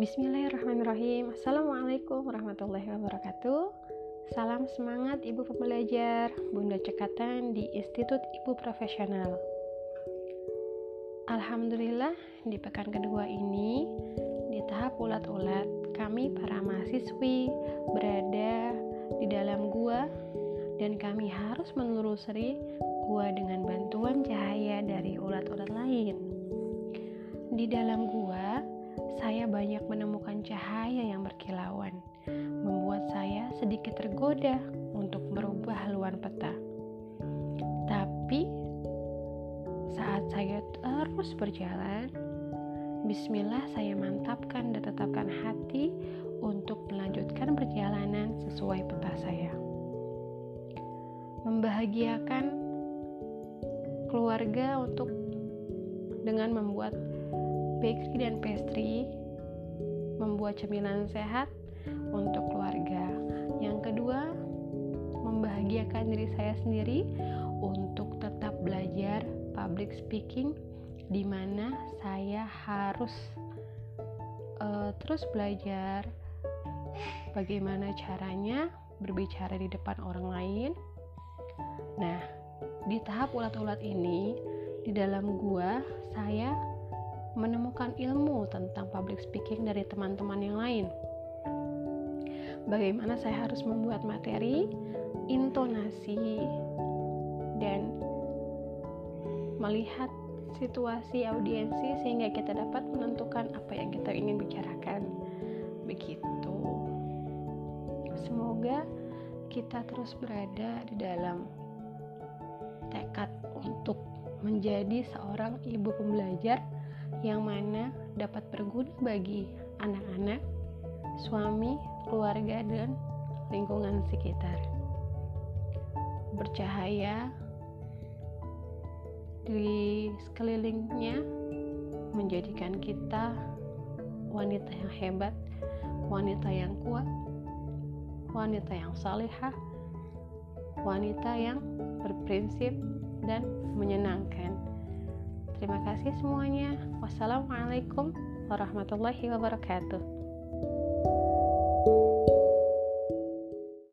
Bismillahirrahmanirrahim. Assalamualaikum warahmatullahi wabarakatuh. Salam semangat Ibu Pembelajar. Bunda Cekatan di Institut Ibu Profesional. Alhamdulillah di pekan kedua ini Di tahap ulat-ulat Kami para mahasiswi berada di dalam gua Dan kami harus menelusuri gua dengan bantuan cahaya dari ulat-ulat lain. Di dalam gua saya banyak menemukan cahaya yang berkilauan, membuat saya sedikit tergoda untuk merubah haluan peta. Tapi saat saya terus berjalan, bismillah saya mantapkan dan tetapkan hati untuk melanjutkan perjalanan sesuai peta saya. Membahagiakan keluarga untuk dengan membuat bakery dan pastry membuat cemilan sehat untuk keluarga. Yang kedua, membahagiakan diri saya sendiri untuk tetap belajar public speaking di mana saya harus uh, terus belajar bagaimana caranya berbicara di depan orang lain. Nah, di tahap ulat-ulat ini di dalam gua saya menemukan ilmu tentang public speaking dari teman-teman yang lain. Bagaimana saya harus membuat materi, intonasi, dan melihat situasi audiensi sehingga kita dapat menentukan apa yang kita ingin bicarakan. Begitu. Semoga kita terus berada di dalam tekad untuk menjadi seorang ibu pembelajar yang mana dapat berguna bagi anak-anak, suami, keluarga, dan lingkungan sekitar. Bercahaya di sekelilingnya menjadikan kita wanita yang hebat, wanita yang kuat, wanita yang salehah, wanita yang berprinsip dan menyenangkan. Terima kasih semuanya. Wassalamualaikum warahmatullahi wabarakatuh.